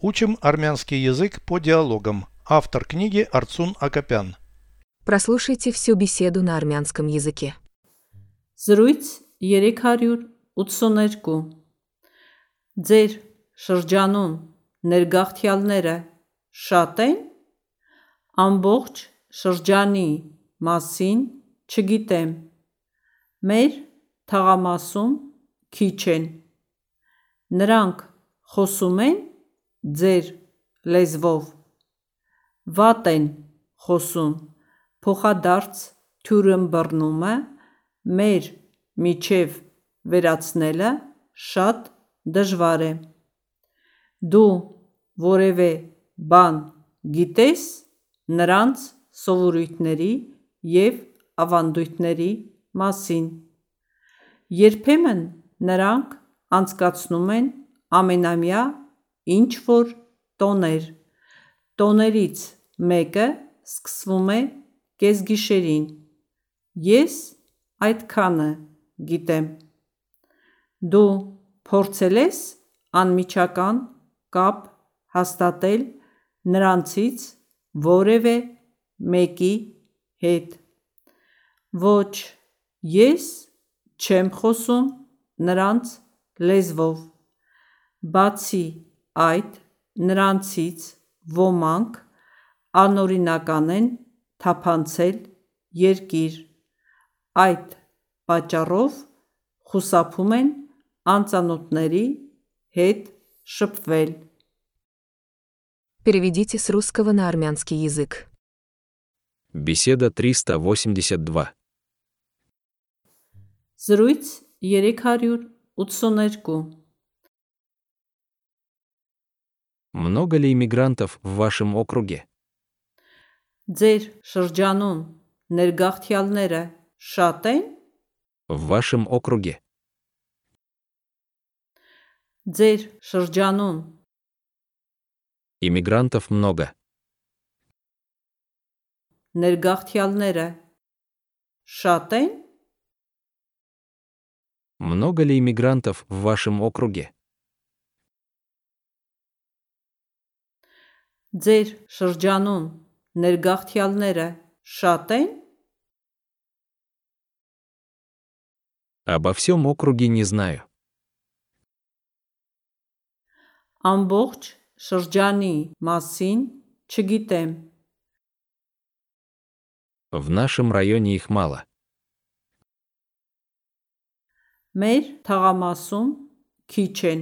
Учим армянский язык по диалогам. Автор книги Арцун Акопян. Прослушайте всю беседу на армянском языке. Զրույց 382 Ձեր շրջանում ներգաղթյալները շատ են։ Ամբողջ շրջանի մասին չգիտեմ։ Մեր թաղամասում քիչ են։ Նրանք խոսում են ձեր լեզվով։ Վատ են խոսում։ Փոխադարձ թյուրըմբռնումը մեր միջև վերացնելը շատ դժվար է։ Դու որևէ բան գիտես նրանց սովորույթների և ավանդույթների մասին։ Երբեմն նրանք անցկացնում են ամենամյա ինչ-որ տոներ։ Տոներից մեկը սկսվում է կեսգիշերին։ Ես այդքանը գիտեմ։ Դու փորձել ես անմիջական կապ հաստատել նրանցից որևէ մեկի հետ։ Ոչ, ես չեմ խոսում նրանց լեզվով։ Բացի այդ, նրանցից ոմանք անօրինական են թափանցել երկիր, այդ պատճառով խուսափում են անծանոթների հետ շփվել։ Переведите с русского на армянский язык. Беседа 382. Զրույց 382 Много ли иммигрантов в вашем округе? Ձեր շրջանում ներգաղթյալները շատ են։ В вашем округе. Ձեր շրջանում Иммигрантов много. ներգաղթյալները շատ են։ Много ли иммигрантов в вашем округе? Ձեր շրջանում ներգաղթյալները շատ են։ Обо всем округе не знаю. Ամբողջ շրջանի մասին չգիտեմ։ В нашем районе их мало. Մեր թաղամասում քիչ են։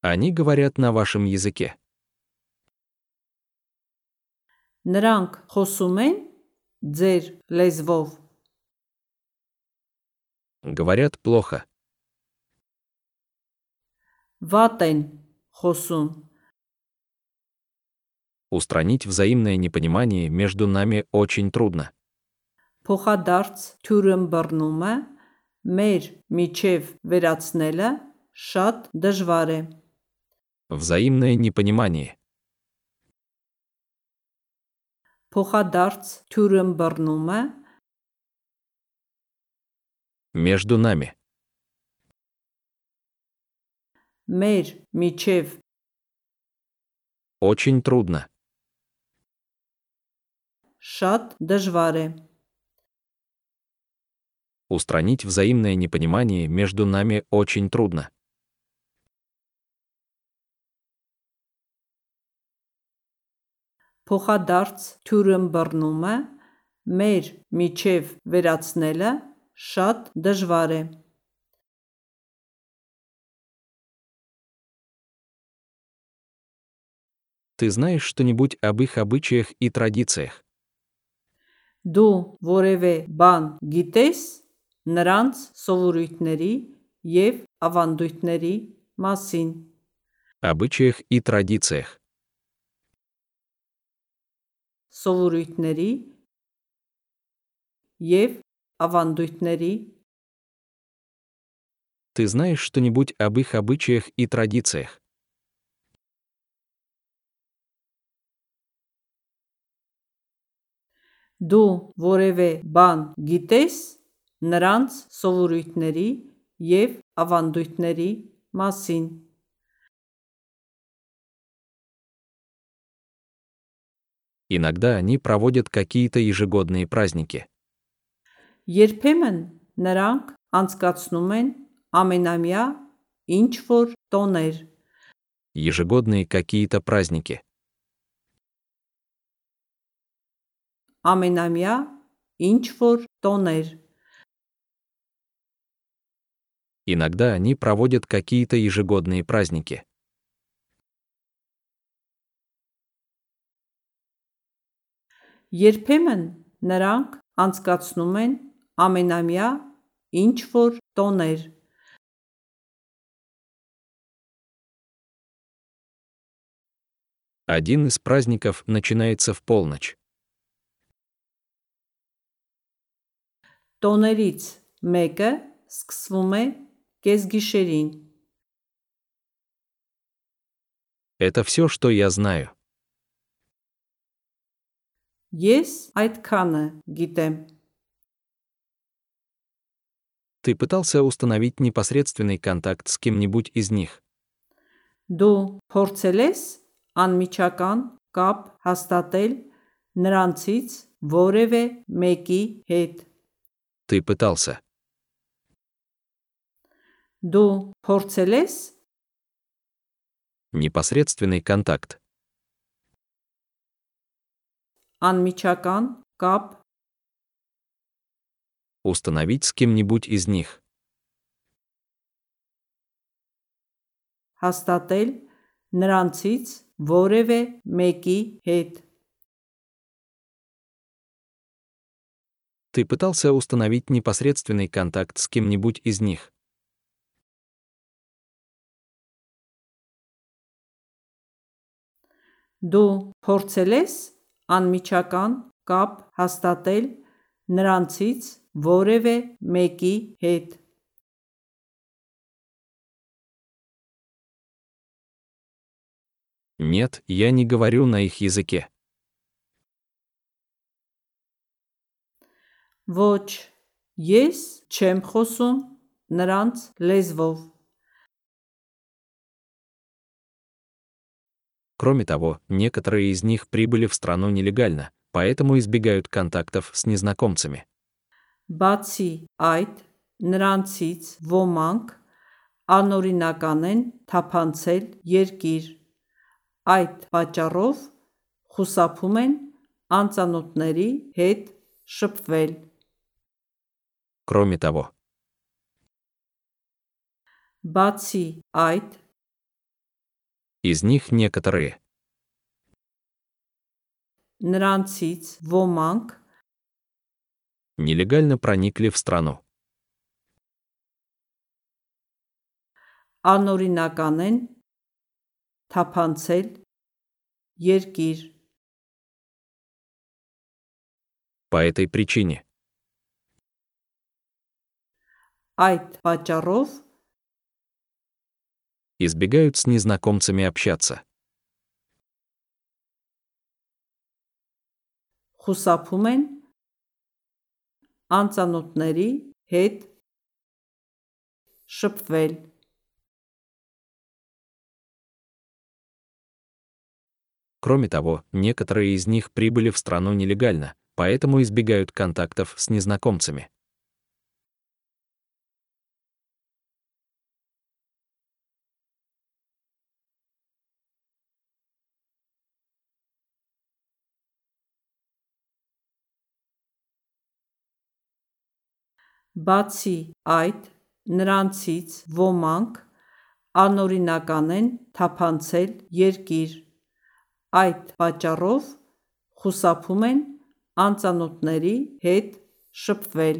Они говорят на вашем языке. Նրանք խոսում են ձեր լեզվով։ Говорят плохо. Վատ են խոսում։ Устранить взаимное непонимание между нами очень трудно. Փոխադարձ թյուրըմբռնումը մեր միջև վերացնելը շատ դժվար է։ Взаимное непонимание. Փոխադարձ թյուրըմբռնումը Между нами. մեր միջև Очень трудно. շատ դժվար է։ Устранить взаимное непонимание между нами очень трудно. Փոխադարձ թյուրըմբռնումը մեր միջև վերացնելը շատ դժվար է։ Ты знаешь что-нибудь об их обычаях и традициях? Դու որևէ բան գիտես նրանց սովորույթների և ավանդույթների մասին։ Обычаях и традициях. Սովորույթների և ավանդույթների Ты знаешь что-нибудь об их обычаях и традициях? Դու որևէ բան գիտես նրանց սովորույթների և ավանդույթների մասին։ Иногда они проводят какие-то ежегодные праздники. Երբեմն նրանք անցկացնում են ամենամյա ինչ որ տոներ, Ежегодные какие-то праздники. ամենամյա ինչ որ տոներ, Иногда они проводят какие-то ежегодные праздники. երբեմն նրանք անցկացնում են ամենամյա ինչ որ տոներ, Один из праздников начинается в полночь. տոներից մեկը սկսվում է կեսգիշերին։ Это все, что я знаю. Ես այդքանը գիտեմ։ Ты пытался установить непосредственный контакт с кем-нибудь из них. Դու փորձել ես անմիջական կապ հաստատել նրանցից որևէ մեկի հետ։ Ты пытался. Դու փորձել ես Непосредственный контакт. անմիջական կապ Установить с кем-нибудь из них. հաստատել նրանցից որևէ մեկի հետ։ Ты пытался установить непосредственный контакт с кем-нибудь из них. Դու փորձել ես անմիջական կապ հաստատել նրանցից որևէ մեկի հետ։ Нет, я не говорю на их языке. Ոչ, ես չեմ խոսում նրանց լեզվով։ Кроме того, некоторые из них прибыли в страну нелегально, поэтому избегают контактов с незнакомцами. Բացի այդ, նրանցից ոմանք անօրինական են թափանցել երկիր։ Այդ պատճառով խուսափում են անծանոթների հետ շփվել։ Кроме того, Բացի այդ, из них некоторые նրանցից ոմանք нелегально проникли в страну. անօրինական են թափանցել երկիր։ По этой причине Այդ պատճառով избегают с незнакомцами общаться. խուսափում են անծանոթների հետ շփվել։ Кроме того, некоторые из них прибыли в страну нелегально, поэтому избегают контактов с незнакомцами. Բացի այդ, նրանցից ոմանք անօրինական են թափանցել երկիր։ Այդ պատճառով խուսափում են անծանոթների հետ շփվել։